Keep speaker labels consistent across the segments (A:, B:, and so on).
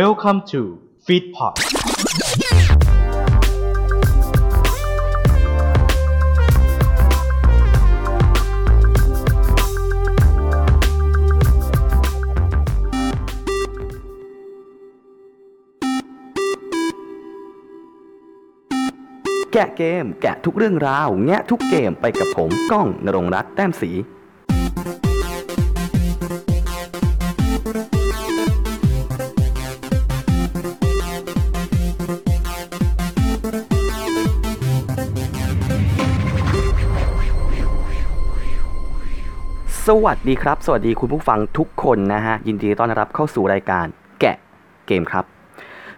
A: Welcome to Feedpot
B: แกะเกม แกะทุกเรื่องราว แงะทุกเกมไปกับผม ก้องนรงรัตน์แต้มสี สวัสดีครับ สวัสดีคุณผู้ฟังทุกคนนะฮะ ยินดีต้อนรับเข้าสู่รายการแกะเกมครับ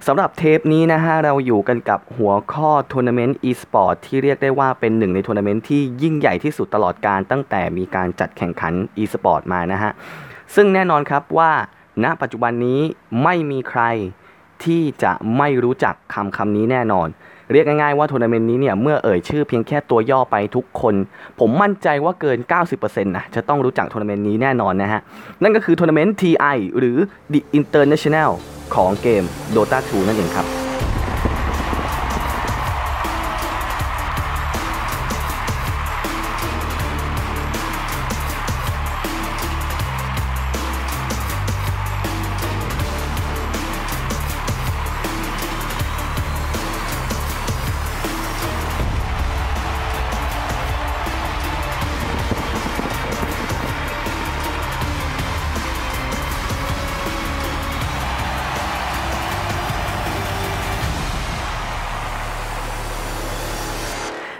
B: สำหรับเทปนี้นะฮะ เราอยู่กันกับหัวข้อทัวร์นาเมนต์ e-sport ที่เรียกได้ว่าเป็นหนึ่งในทัวร์นาเมนต์ที่ยิ่งใหญ่ที่สุดตลอดกาลตั้งแต่มีการจัดแข่งขัน e-sport มานะฮะ ซึ่งแน่นอนครับว่าณปัจจุบันนี้ไม่มีใคร ที่จะไม่รู้จักคำคำนี้แน่นอน เรียกง่ายๆว่าทัวร์นาเมนต์นี้เนี่ยเมื่อเอ่ยชื่อเพียงแค่ตัวย่อไปทุกคน ผมมั่นใจว่าเกิน 90%นะจะต้องรู้จักทัวร์นาเมนต์นี้แน่นอนนะฮะ นั่นก็คือทัวร์นาเมนต์ TI หรือ The International ของเกม Dota 2 นั่นเองครับ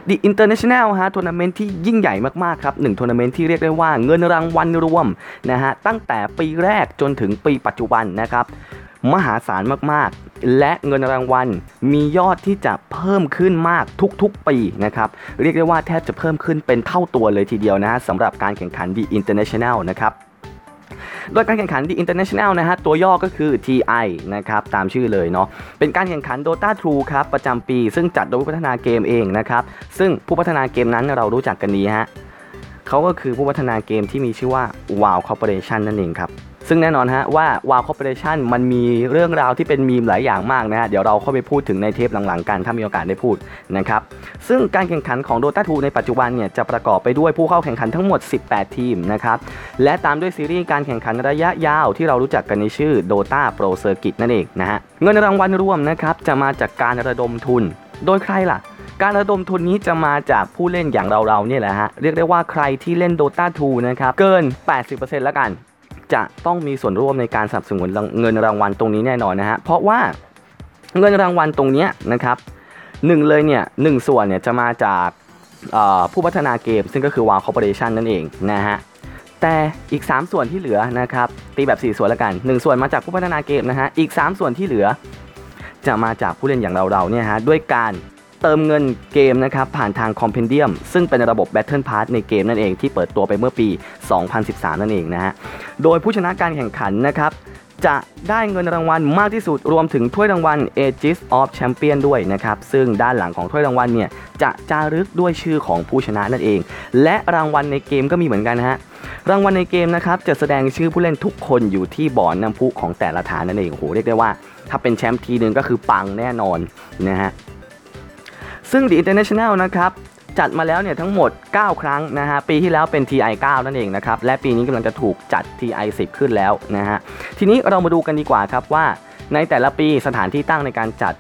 B: The International ฮะทัวร์นาเมนต์ที่ยิ่งใหญ่มากๆครับหนึ่งทัวร์นาเมนต์ที่เรียกได้ว่าเงินรางวัลรวมนะฮะตั้งแต่ปีแรกจนถึงปีปัจจุบันนะครับมหาศาลมากๆ และเงินรางวัลมียอดที่จะเพิ่มขึ้นมากทุกๆปีนะครับ เรียกได้ว่าแทบจะเพิ่มขึ้นเป็นเท่าตัวเลยทีเดียวนะฮะสำหรับการแข่งขัน The International นะครับ โดยการแข่งขัน The International นะฮะตัวย่อก็คือ TI นะครับตามชื่อเลยเนาะเป็นการแข่งขัน Dota 2ครับประจำปี ซึ่งจัดโดยผู้พัฒนาเกมเองนะครับซึ่งผู้พัฒนาเกมนั้นเรารู้จักกันดีฮะเขาก็คือผู้พัฒนาเกมที่มีชื่อว่า WoW Corporation นั่นเองครับ ซึ่งแน่นอนฮะว่า WoW Corporation มันมีเรื่องราวที่เป็นมีมหลายอย่างมากนะฮะเดี๋ยวเราเข้าไปพูดถึงในเทปหลังๆกันถ้ามีโอกาสได้พูดนะครับซึ่งการแข่งขันของ Dota 2ในปัจจุบันเนี่ยจะประกอบไปด้วยผู้เข้าแข่งขันทั้งหมด 18 ทีมนะครับและตามด้วยซีรีส์การแข่งขันระยะยาวที่เรารู้จักกันในชื่อ Dota Pro Circuit นั่นเองนะฮะเงินรางวัลรวมนะครับจะมาจากการระดมทุน โดยใครล่ะการระดมทุนนี้จะมาจากผู้เล่นอย่างเราๆเนี่ยแหละฮะ เรียกได้ว่าใครที่เล่น Dota 2 นะครับ เกิน 80%แล้วกัน จะต้องมีส่วนร่วมในการสนับสนุนเงินรางวัลตรงนี้แน่นอนนะฮะเพราะว่าเงินรางวัลตรงนี้นะครับหนึ่งเลยเนี่ยหนึ่งส่วนเนี่ยจะมาจากผู้พัฒนาเกม ซึ่งก็คือ WoW Corporation นั่นเองนะฮะแต่อีก 3 ส่วนที่เหลือนะครับตีแบบ 4 ส่วนล้วกัน 1 ส่วนมาจากผู้พัฒนาเกมนะฮะอีก 3 ส่วนที่เหลือ จะมาจากผู้เล่นอย่างเราๆเนี่ยฮะด้วยการ เติมเงินเกมนะครับผ่านทางคอมเพนเดียมซึ่งเป็นระบบ Battle Pass ในเกมนั่นเองที่เปิดตัวไปเมื่อปี 2013 นั่นเองนะฮะ โดยผู้ชนะการแข่งขันนะครับจะได้เงินรางวัลมากที่สุดรวมถึงถ้วยรางวัล Aegis of Champion ด้วยนะครับ ซึ่งด้านหลังของถ้วยรางวัลเนี่ยจะจารึกด้วยชื่อของผู้ชนะนั่นเอง และรางวัลในเกมก็มีเหมือนกันนะฮะรางวัลในเกมนะครับจะแสดงชื่อผู้เล่นทุกคนอยู่ที่บ่อนน้ำพุของแต่ละฐานนั่นเองโอ้โหเรียกได้ว่า ถ้าเป็นแชมป์ทีหนึ่งก็คือปังแน่นอนนะฮะ ซึ่ง The International นะครับจัดมาแล้วเนี่ยทั้งหมด 9 ครั้งนะฮะปีที่แล้วเป็น TI 9นั่นเองนะครับและปีนี้กำลังจะถูกจัด TI 10 ขึ้นแล้วนะฮะทีนี้เรามาดูกันดีกว่าครับว่าในแต่ละปีสถานที่ตั้งในการจัด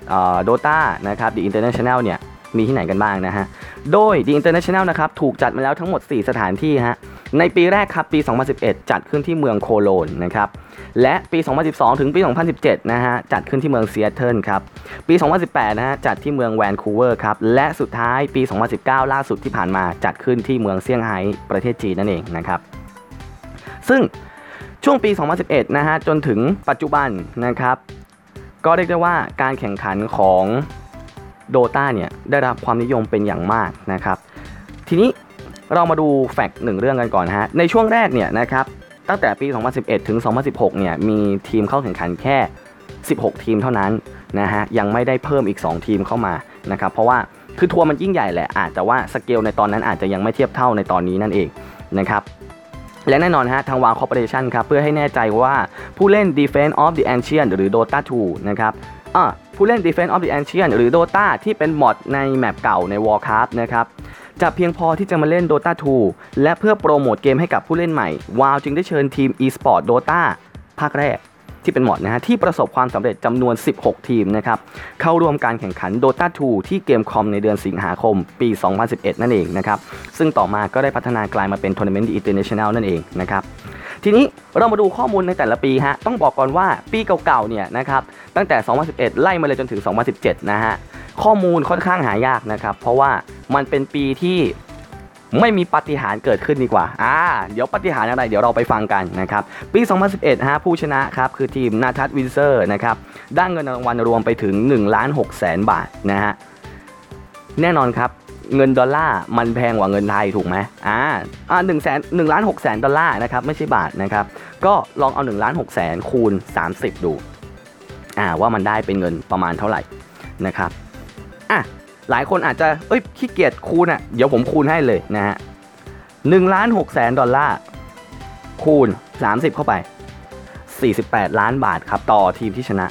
B: โดตานะครับ The International เนี่ยมีที่ไหนกันบ้างนะฮะโดย The International นะครับถูกจัดมาแล้วทั้งหมด 4 สถานที่ฮะ ในปีแรกครับปี 2011 จัดขึ้นที่เมืองโคโลนนะครับและปี 2012 ถึงปี 2017 นะฮะจัดขึ้นที่เมืองเซีแอตเทิลครับปี 2018 นะฮะจัดที่เมืองแวนคูเวอร์ครับและสุดท้ายปี 2019 ล่าสุดที่ผ่านมาจัดขึ้นที่เมืองเซี่ยงไฮ้ประเทศจีนนั่นเองนะครับซึ่งช่วงปี 2011 นะฮะจนถึงปัจจุบันนะครับก็เรียกได้ว่าการแข่งขันของ Dota เนี่ยได้รับความนิยมเป็นอย่างมากนะครับทีนี้ เรามาดู fact หนึ่งเรื่องกันก่อนฮะในช่วงแรกเนี่ยนะครับตั้งแต่ปี 2011 ถึง 2016 เนี่ยมีทีมเข้าแข่งขันแค่ 16 ทีมเท่านั้นนะฮะยังไม่ได้เพิ่มอีก 2 ทีมเข้ามานะครับเพราะว่าคือทัวร์มันยิ่งใหญ่แหละอาจแต่ว่าสเกลในตอนนั้นอาจจะยังไม่เทียบเท่าในตอนนี้นั่นเองนะครับและแน่นอนฮะทาง Valve Corporation ครับเพื่อให้แน่ใจว่าผู้เล่น Defense of the Ancient หรือ Dota 2 นะครับอะผู้เล่น Defense of the Ancient หรือ Dota ที่เป็น mod ใน map เก่าใน Warcraft นะครับ จะเพียงพอที่จะมาเล่น Dota 2 และเพื่อโปรโมทเกมให้กับผู้เล่นใหม่ วาวจึงได้เชิญทีม eSport Dota ภาคแรกที่เป็น mod นะฮะที่ประสบความสำเร็จจำนวน 16 ทีมนะครับเข้าร่วมการแข่งขัน Dota 2 ที่ Gamescom ในเดือนสิงหาคมปี 2011 นั่นเองนะครับซึ่งต่อมาก็ได้พัฒนากลายมาเป็นทัวร์นาเมนต์ International นั่นเองนะครับทีนี้เรามาดูข้อมูลในแต่ละปีฮะต้องบอกก่อนว่าปีเก่าๆเนี่ยนะครับตั้งแต่ 2011 ไล่มาเลยจนถึง 2017 นะฮะ ข้อมูลค่อนข้างหายากนะครับ เพราะว่ามันเป็นปีที่ไม่มีปาฏิหาริ์เกิดขึ้นดีกว่า อ่า เดี๋ยวปาฏิหาริ์อะไร เดี๋ยวเราไปฟังกันนะครับ ปี 2011 ฮะ ผู้ชนะครับ คือทีมนาทัศวินเซอร์นะครับ ได้เงินรางวัลรวมไปถึง1ล้าน6แสนบาทนะฮะ แน่นอนครับ เงินดอลลาร์มันแพงกว่าเงินไทยถูกไหมอ่า อ่าหนึ่งแสนหนึ่งล้านหกแสนดอลลาร์นะครับ ไม่ใช่บาทนะครับ ก็ลองเอา1ล้าน6แสนคูณ 30 ดู อ่า ว่ามันได้เป็นเงินประมาณเท่าไหร่นะครับ อะหลายคนอาจจะเอ้ยขี้เกียจคูณอะเดี๋ยวผมคูณให้เลยนะฮะหนึ่งล้านหกแสนดอลลาร์คูณ 30 เข้าไป 48 ล้านบาทครับต่อทีมที่ชนะ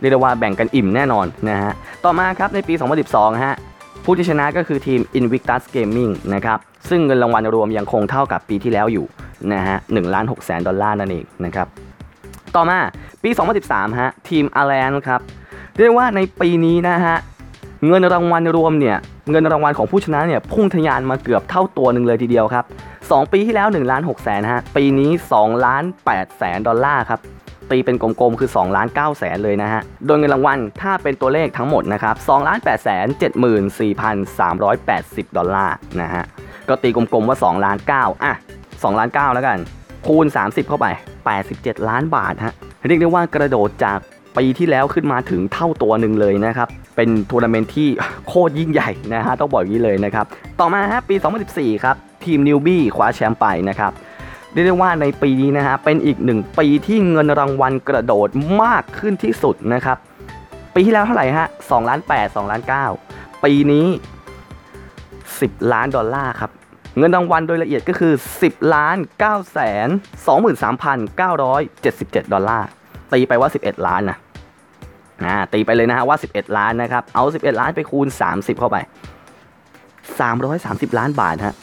B: เรียกว่าแบ่งกันอิ่มแน่นอนนะฮะต่อมาครับในปี 2012 ฮะ ผู้ที่ชนะก็คือทีม Invictus Gaming นะครับ ซึ่งเงินรางวัลรวมยังคงเท่ากับปีที่แล้วอยู่นะฮะ1ล้าน6แสนดอลลาร์นั่นเองนะครับ ต่อมาปี 2013 ฮะ ทีม a l l i a n ครับ เรียกว่าในปีนี้นะฮะ เงินรางวัลรวมเนี่ยเงินรางวัลของผู้ชนะเนี่ยพุ่งทะยานมาเกือบเท่าตัวหนึ่งเลยทีเดียวครับ 2 ปีที่แล้ว1ล้าน6แสนฮะปีนี้2ล้าน8แสนดอลลาร์ครับตีเป็นกลมๆคือ2ล้าน9แสนเลยนะฮะ โดยเงินรางวัลถ้าเป็นตัวเลขทั้งหมดนะครับ2ล้าน8แสน74,380 ดอลลาร์นะฮะ ก็ตีกลมๆว่า2ล้าน9อะ2ล้าน9แล้วกัน คูณ 30 เข้าไป 87 ล้านบาทฮะ เรียกได้ว่ากระโดดจากปีที่แล้วขึ้นมาถึงเท่าตัวหนึ่งเลยนะครับ เป็นทัวร์นาเมนต์ที่โคตรยิ่งใหญ่นะฮะต้องบอกอย่างนี้เลยนะครับ ต่อมาฮะปี 2014 ครับ ทีม Newbee คว้าแชมป์ไปนะครับเรียกได้ว่าในปีนี้นะฮะเป็นอีกหนึ่งปีที่เงินรางวัลกระโดดมากขึ้นที่สุดนะครับ ปีที่แล้วเท่าไหร่ฮะ2ล้าน8 2ล้าน9 ปีนี้ 10 ล้านดอลลาร์ครับ เงินรางวัลโดยละเอียดก็คือ 10ล้าน9แสน23,977 ดอลลาร์ตีไปว่า 11 ล้านนะ นะตีไปเลยนะฮะว่า 11 ล้านนะครับเอา 11 ล้านไปคูณ 30 เข้าไป 330 ล้านบาทฮะ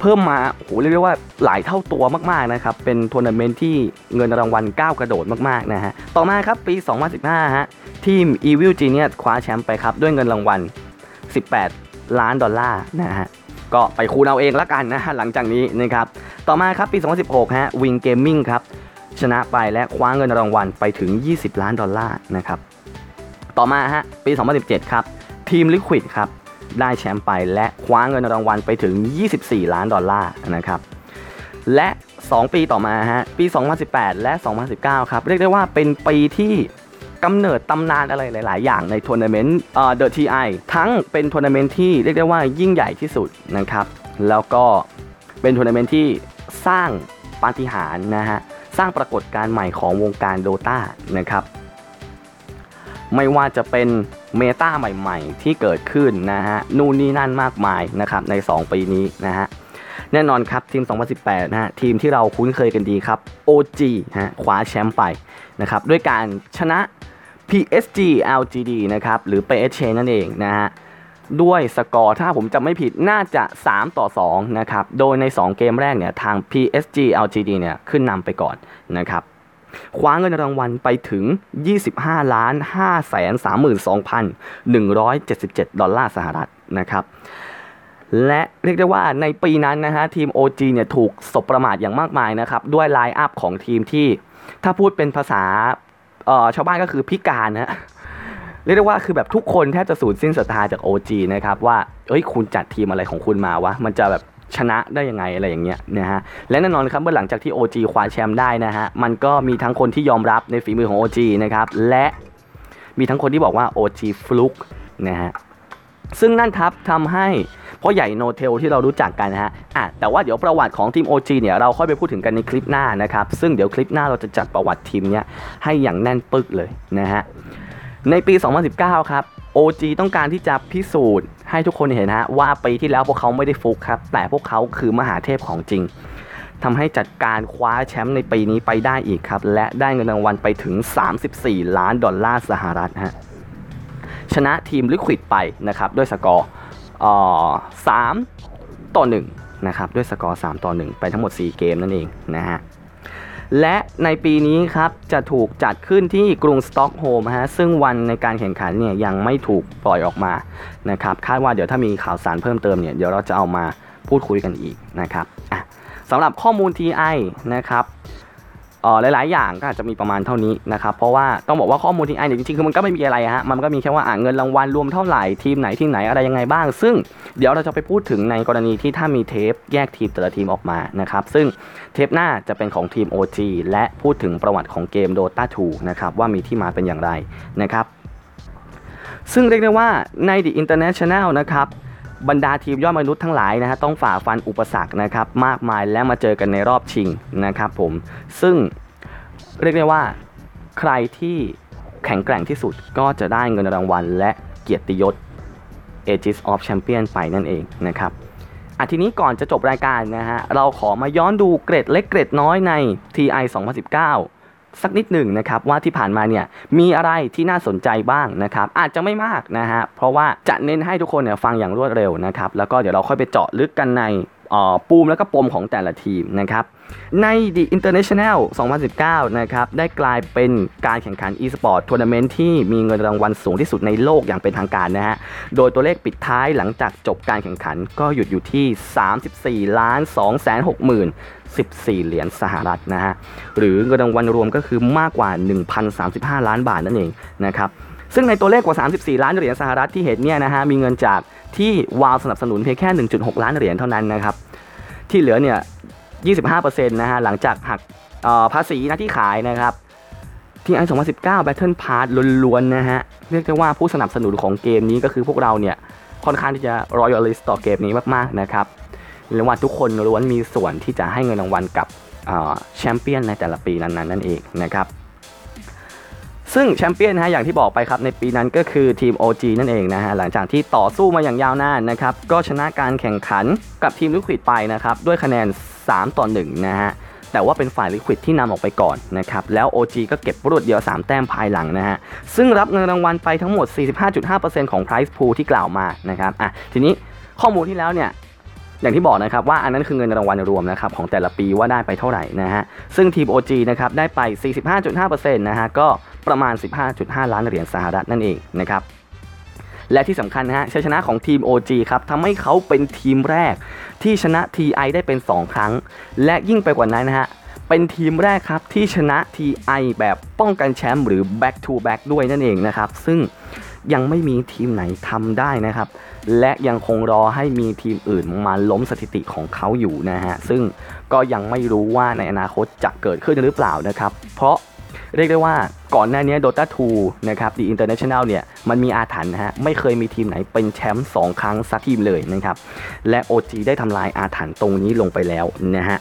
B: เพิ่มมาโหเรียกได้ว่าหลายเท่าตัวมากๆนะครับเป็นทัวร์นาเมนต์ที่เงินรางวัลก้าวกระโดดมากๆนะฮะต่อมาครับปี 2015ฮะทีม Evil Genius คว้าแชมป์ไปครับด้วยเงินรางวัล 18 ล้านดอลลาร์นะฮะก็ไปคูณเอาเองละกันนะฮะหลังจากนี้นะครับต่อมาครับปี 2016ฮะ Wings Gaming ครับชนะไปและคว้าเงินรางวัลไปถึง 20 ล้านดอลลาร์นะครับ ต่อมาฮะปี 2017 ครับ ทีม Liquid ครับ ได้แชมป์ไปและคว้าเงินรางวัลไปถึง 24 ล้านดอลลาร์นะครับ และ 2 ปีต่อมาฮะปี 2018 และ 2019 ครับ เรียกได้ว่าเป็นปีที่กำเนิดตำนานอะไรหลาย ๆ อย่างในทัวร์นาเมนต์เอ่อ The TI ทั้งเป็นทัวร์นาเมนต์ที่เรียกได้ว่ายิ่งใหญ่ที่สุดนะครับ แล้วก็เป็นทัวร์นาเมนต์ที่สร้างปาฏิหาริย์นะฮะ สร้างปรากฏการณ์ใหม่ของวงการ Dota นะครับ ไม่ว่าจะเป็น meta ใหม่ๆ ที่เกิดขึ้นนะฮะนู่นนี่นั่นมากมายนะครับใน 2 ปีนี้นะฮะแน่นอนครับทีม 2018 นะฮะทีมที่เราคุ้นเคยกันดีครับ OG ฮะคว้าแชมป์ไปนะครับด้วยการชนะ PSG LGD นะครับหรือ PSG นั่นเองนะฮะด้วยสกอร์ถ้าผมจำไม่ผิดน่าจะ 3 ต่อ 2 นะครับ โดยใน 2 เกมแรกเนี่ยทาง PSG LGD เนี่ยขึ้นนำไปก่อนนะครับ คว้าเงินรางวัลไปถึง 25ล้าน5แสน32,177 ดอลลาร์สหรัฐนะครับ และเรียกได้ว่าในปีนั้นนะฮะทีม OG เนี่ยถูกสบประมาทอย่างมากมายนะครับ ด้วยไลน์อัพของทีมที่ถ้าพูดเป็นภาษาเออชาวบ้านก็คือพิการนะฮะเรียกได้ว่าคือแบบทุกคนแทบจะสูญสิ้นศรัทธาจาก OG นะครับว่าเอ้ยคุณจัดทีมอะไรของคุณมาวะ มันจะแบบ ชนะได้ยังไงอะไรอย่างเงี้ยนะฮะและแน่นอนครับเมื่อหลังจากที่ OG คว้าแชมป์ได้นะฮะมันก็มีทั้งคนที่ยอมรับในฝีมือของ OG นะครับและมีทั้งคนที่บอกว่า OG ฟลุกนะฮะซึ่งนั่นครับทำให้พ่อใหญ่โนเทลที่เรารู้จักกันนะฮะอะแต่ว่าเดี๋ยวประวัติของทีม OG เนี่ยเราค่อยไปพูดถึงกันในคลิปหน้านะครับ ซึ่งเดี๋ยวคลิปหน้าเราจะจัดประวัติทีมเนี้ยให้อย่างแน่นปึกเลยนะฮะในปี 2019 ครับ OG ต้องการที่จะพิสูจน์ ให้ทุกคนเห็นฮะว่าปีที่แล้วพวกเขาไม่ได้ฟุกครับ แต่พวกเขาคือมหาเทพของจริงทำให้จัดการคว้าแชมป์ในปีนี้ไปได้อีกครับ และได้เงินรางวัลไปถึง 34 ล้านดอลลาร์สหรัฐฮะชนะทีม Liquid ไปนะครับด้วยสกอร์เอ่อ3ต่อ1นะครับด้วยสกอร์ 3 ต่อ 1 ไปทั้งหมด 4 เกมนั่นเองนะฮะ และในปีนี้ครับจะถูกจัดขึ้นที่กรุงสต็อกโฮล์มฮะซึ่งวันในการแข่งขันเนี่ยยังไม่ถูกปล่อยออกมานะครับคาดว่าเดี๋ยวถ้ามีข่าวสารเพิ่มเติมเนี่ยเดี๋ยวเราจะเอามาพูดคุยกันอีกนะครับอะสำหรับข้อมูล TI นะครับ หลาย ๆ อย่างก็อาจจะมีประมาณเท่านี้นะครับ เพราะว่าต้องบอกว่าข้อมูล TI เนี่ยจริง ๆ คือมันก็ไม่มีอะไรฮะ มันก็มีแค่ว่าอะเงินรางวัลรวมเท่าไหร่ทีมไหนทีมไหนอะไรยังไงบ้าง ซึ่งเดี๋ยวเราจะไปพูดถึงในกรณีที่ถ้ามีเทปแยกทีมแต่ละทีมออกมานะครับ ซึ่งเทปหน้าจะเป็นของทีม OG และพูดถึงประวัติของเกม Dota 2นะครับว่ามีที่มาเป็นอย่างไรนะครับซึ่งเรียกได้ว่าใน The International นะครับ บรรดาทีมยอดมนุษย์ทั้งหลายนะฮะต้องฝ่าฟันอุปสรรคนะครับมากมายและมาเจอกันในรอบชิงนะครับผมซึ่งเรียกได้ว่าใครที่แข็งแกร่งที่สุดก็จะได้เงินรางวัล และเกียรติยศ Aegis of Champion ไปนั่นเองนะครับอะทีนี้ก่อนจะจบรายการนะฮะเราขอมาย้อนดูเกรดเล็กเกรดน้อยใน TI 2019 สักนิดหนึ่งนะครับว่าที่ผ่านมาเนี่ยมีอะไรที่น่าสนใจบ้างนะครับอาจจะไม่มากนะฮะเพราะว่าจะเน้นให้ทุกคนเนี่ยฟังอย่างรวดเร็วนะครับแล้วก็เดี๋ยวเราค่อยไปเจาะลึกกันใน ปูมแล้วก็ปมของแต่ละทีมนะครับ ใน The International 2019 นะครับ ได้กลายเป็นการแข่งขัน e-sport ทัวร์นาเมนต์ที่มีเงินรางวัลสูงที่สุดในโลกอย่างเป็นทางการนะฮะ โดยตัวเลขปิดท้ายหลังจากจบการแข่งขันก็หยุดอยู่ที่ 34 ล้าน2 6 0 0 0 14 เหรียญสหรัฐนะฮะ หรือเงินรางวัลรวมก็คือมากกว่า 1,035 ล้านบาทนั่นเองนะครับ ซึ่งในตัวเลขกว่า 34 ล้านเหรียญสหรัฐที่เห็นเนี่ยนะฮะ มีเงินจาก ที่วาวสนับสนุนเพียงแค่ 1.6 ล้านเหรียญเท่านั้นนะครับ ที่เหลือเนี่ย 25%นะฮะหลังจากหักอ่อภาษีน้าที่ขายนะครับ ที่ไอ2019 Battle Pass ล้วนๆนะฮะเรียกได้ว่าผู้สนับสนุนของเกมนี้ก็คือพวกเราเนี่ยค่อนข้างที่จะ royalist ต่อเกมนี้มากๆนะครับเรียกว่าทุกคนล้วนมีส่วนที่จะให้เงินรางวัลกับแชมเปี้ยนในแต่ละปีนั้นๆนั่นเองนะครับ ซึ่งแชมเปี้ยนนะฮะอย่างที่บอกไปครับในปีนั้นก็คือทีม OG นั่นเองนะฮะหลังจากที่ต่อสู้มาอย่างยาวนานนะครับก็ชนะการแข่งขันกับทีมลิควิดไปนะครับด้วยคะแนน 3 ต่อ1นะฮะแต่ว่าเป็นฝ่ายลิควิดที่นำออกไปก่อนนะครับแล้ว OG ก็เก็บรวดเดียว 3 แต้มภายหลังนะฮะซึ่งรับเงินรางวัลไปทั้งหมด 45.5%ของ Price Pool ที่กล่าวมานะครับอะทีนี้ข้อมูลที่แล้วเนี่ย อย่างที่บอกนะครับว่าอันนั้นคือเงินรางวัลรวมนะครับของแต่ละปีว่าได้ไปเท่าไหร่นะฮะซึ่งทีม OG นะครับได้ไป 45.5%นะฮะก็ประมาณ 15.5 ล้านเหรียญสหรัฐนั่นเองนะครับและที่สำคัญนะฮะชัยชนะของทีม OG ครับทำให้เขาเป็นทีมแรก ที่ชนะ TI ได้เป็น 2 ครั้ง และยิ่งไปกว่านั้นนะฮะเป็นทีมแรกครับที่ชนะ TI แบบป้องกันแชมป์หรือ back to back ด้วยนั่นเองนะครับ ซึ่งยังไม่มีทีมไหนทำได้นะครับ และยังคงรอให้มีทีมอื่นมาล้มสถิติของเขาอยู่นะฮะ ซึ่งก็ยังไม่รู้ว่าในอนาคตจะเกิดขึ้นหรือเปล่านะครับ เพราะเรียกได้ว่าก่อนหน้านี้ Dota 2 นะครับ The International เนี่ย มันมีอาถรรพ์นะฮะ ไม่เคยมีทีมไหนเป็นแชมป์2ครั้งสักทีมเลยนะครับ และ OG ได้ทำลายอาถรรพ์ตรงนี้ลงไปแล้วนะฮะ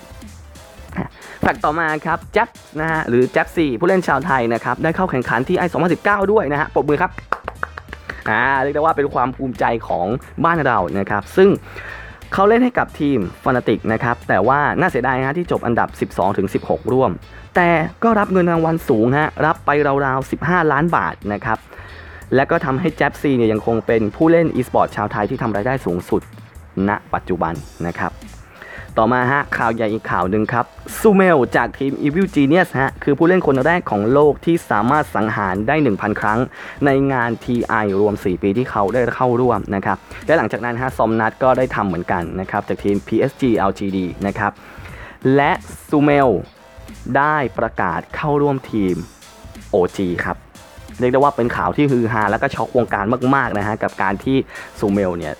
B: แฟกต่อมาครับแจ็บนะฮะหรือแจ็บซีผู้เล่นชาวไทยนะครับ ได้เข้าแข่งขันที่ไอ2019 ด้วยนะฮะปรบมือครับ อ่าเรียกได้ว่าเป็นความภูมิใจของบ้านเรานะครับ ซึ่งเขาเล่นให้กับทีมฟานาติกนะครับ แต่ว่าน่าเสียดายนะที่จบอันดับ 12-16 ร่วม แต่ก็รับเงินรางวัลสูงฮะ รับไปราวๆ 15 ล้านบาทนะครับ และก็ทำให้ Jabz เนี่ยยังคงเป็นผู้เล่นอีสปอร์ตชาวไทยที่ทำรายได้สูงสุดณปัจจุบันนะครับ ต่อมาฮะข่าวใหญ่อีกข่าวหนึ่งครับ SumaiL จากทีม Evil Genius ฮะคือผู้เล่นคนแรกของโลกที่สามารถสังหารได้ 1,000 ครั้ง ในงาน TI รวม 4 ปีที่เขาได้เข้าร่วมนะครับและหลังจากนั้นฮะ Somnus ก็ได้ทำเหมือนกันนะครับจากทีม PSG LGD นะครับและ SumaiL ได้ประกาศเข้าร่วมทีม OG ครับเรียกได้ว่าเป็นข่าวที่ฮือฮาแล้วก็ช็อกวงการมากๆนะฮะกับการที่ SumaiL เนี่ย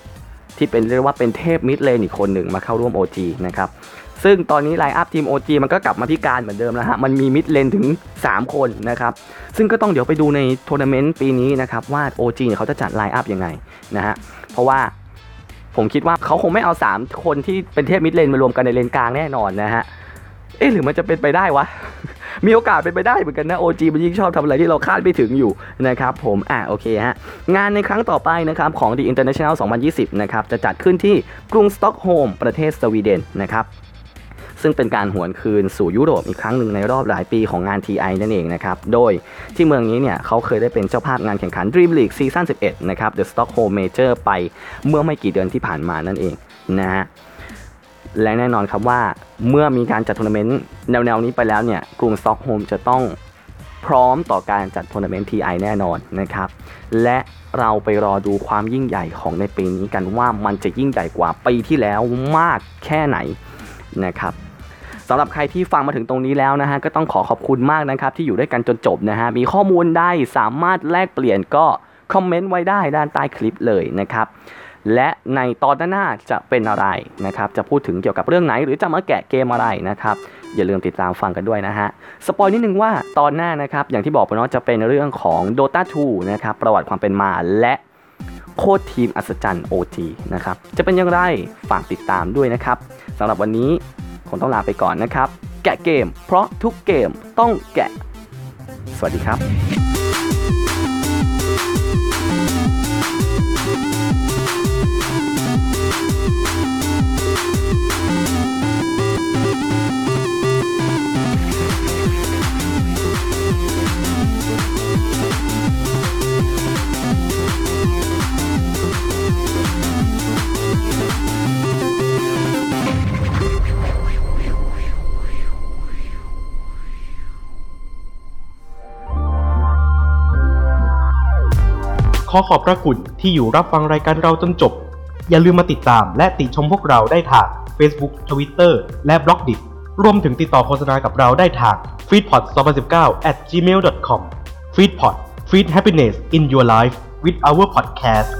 B: ที่เป็นเรียกว่าเป็นเทพ mid lane อีกคนหนึ่งมาเข้าร่วม OG นะครับซึ่งตอนนี้ lineup ทีม OG มันก็กลับมาที่การเหมือนเดิมแล้วฮะ มันมี mid lane ถึง 3 คนนะครับ ซึ่งก็ต้องเดี๋ยวไปดูในทัวร์นาเมนต์ปีนี้นะครับ ว่า OG เนี่ยเขาจะจัด lineup ยังไงนะฮะ เพราะว่าผมคิดว่าเขาคงไม่เอา 3 คนที่เป็นเทพ mid lane มารวมกันในเลนกลางแน่นอนนะฮะ เอ๊ะหรือมันจะเป็นไปได้วะ มีโอกาสเป็นไปได้เหมือนกันนะ OG มันยิ่งชอบทำอะไรที่เราคาดไม่ถึงอยู่นะครับผมอะโอเคฮะ งานในครั้งต่อไปนะครับของ The International 2020 นะครับ จะจัดขึ้นที่กรุงสต็อกโฮล์มประเทศสวีเดนนะครับซึ่งเป็นการหวนคืนสู่ยุโรปอีกครั้งหนึ่งในรอบหลายปีของงาน TI นั่นเองนะครับ โดยที่เมืองนี้เนี่ยเขาเคยได้เป็นเจ้าภาพงานแข่งขัน Dream League ซีซั่น11 นะครับ The Stockholm Major ไปเมื่อไม่กี่เดือนที่ผ่านมานั่นเองนะฮะ และแน่นอนครับว่าเมื่อมีการจัดทัวร์นาเมนต์แนวๆนี้ไปแล้วเนี่ยกรุงสตอกโฮล์มจะต้องพร้อมต่อการจัดทัวร์นาเมนต์ TI แน่นอนนะครับและเราไปรอดูความยิ่งใหญ่ของในปีนี้กันว่ามันจะยิ่งใหญ่กว่าปีที่แล้วมากแค่ไหนนะครับสำหรับใครที่ฟังมาถึงตรงนี้แล้วนะฮะก็ต้องขอขอบคุณมากนะครับที่อยู่ด้วยกันจนจบนะฮะมีข้อมูลได้สามารถแลกเปลี่ยนก็คอมเมนต์ไว้ได้ด้านใต้คลิปเลยนะครับ และในตอนหน้าจะเป็นอะไรนะครับ จะพูดถึงเกี่ยวกับเรื่องไหน หรือจะมาแกะเกมอะไรนะครับ อย่าลืมติดตามฟังกันด้วยนะฮะ สปอยนิดนึงว่าตอนหน้านะครับ อย่างที่บอกไปเนาะจะเป็นเรื่องของ Dota 2 นะครับ ประวัติความเป็นมาและโค้ดทีมอัศจรรย์ OG นะครับ จะเป็นอย่างไรฝากติดตามด้วยนะครับสำหรับวันนี้คงต้องลาไปก่อนนะครับ แกะเกม เพราะทุกเกมต้องแกะ สวัสดีครับ
A: ขอขอบพระคุณที่อยู่รับฟังรายการเราจนจบ อย่าลืมมาติดตามและติชมพวกเราได้ทาง Facebook Twitter และ b ล็อกดิรวมถึงติดต่อโฆษณากับเราได้ทาง f e e d p o d 2019 at gmail.com f e e d p o d Feed Happiness in Your Life with our podcast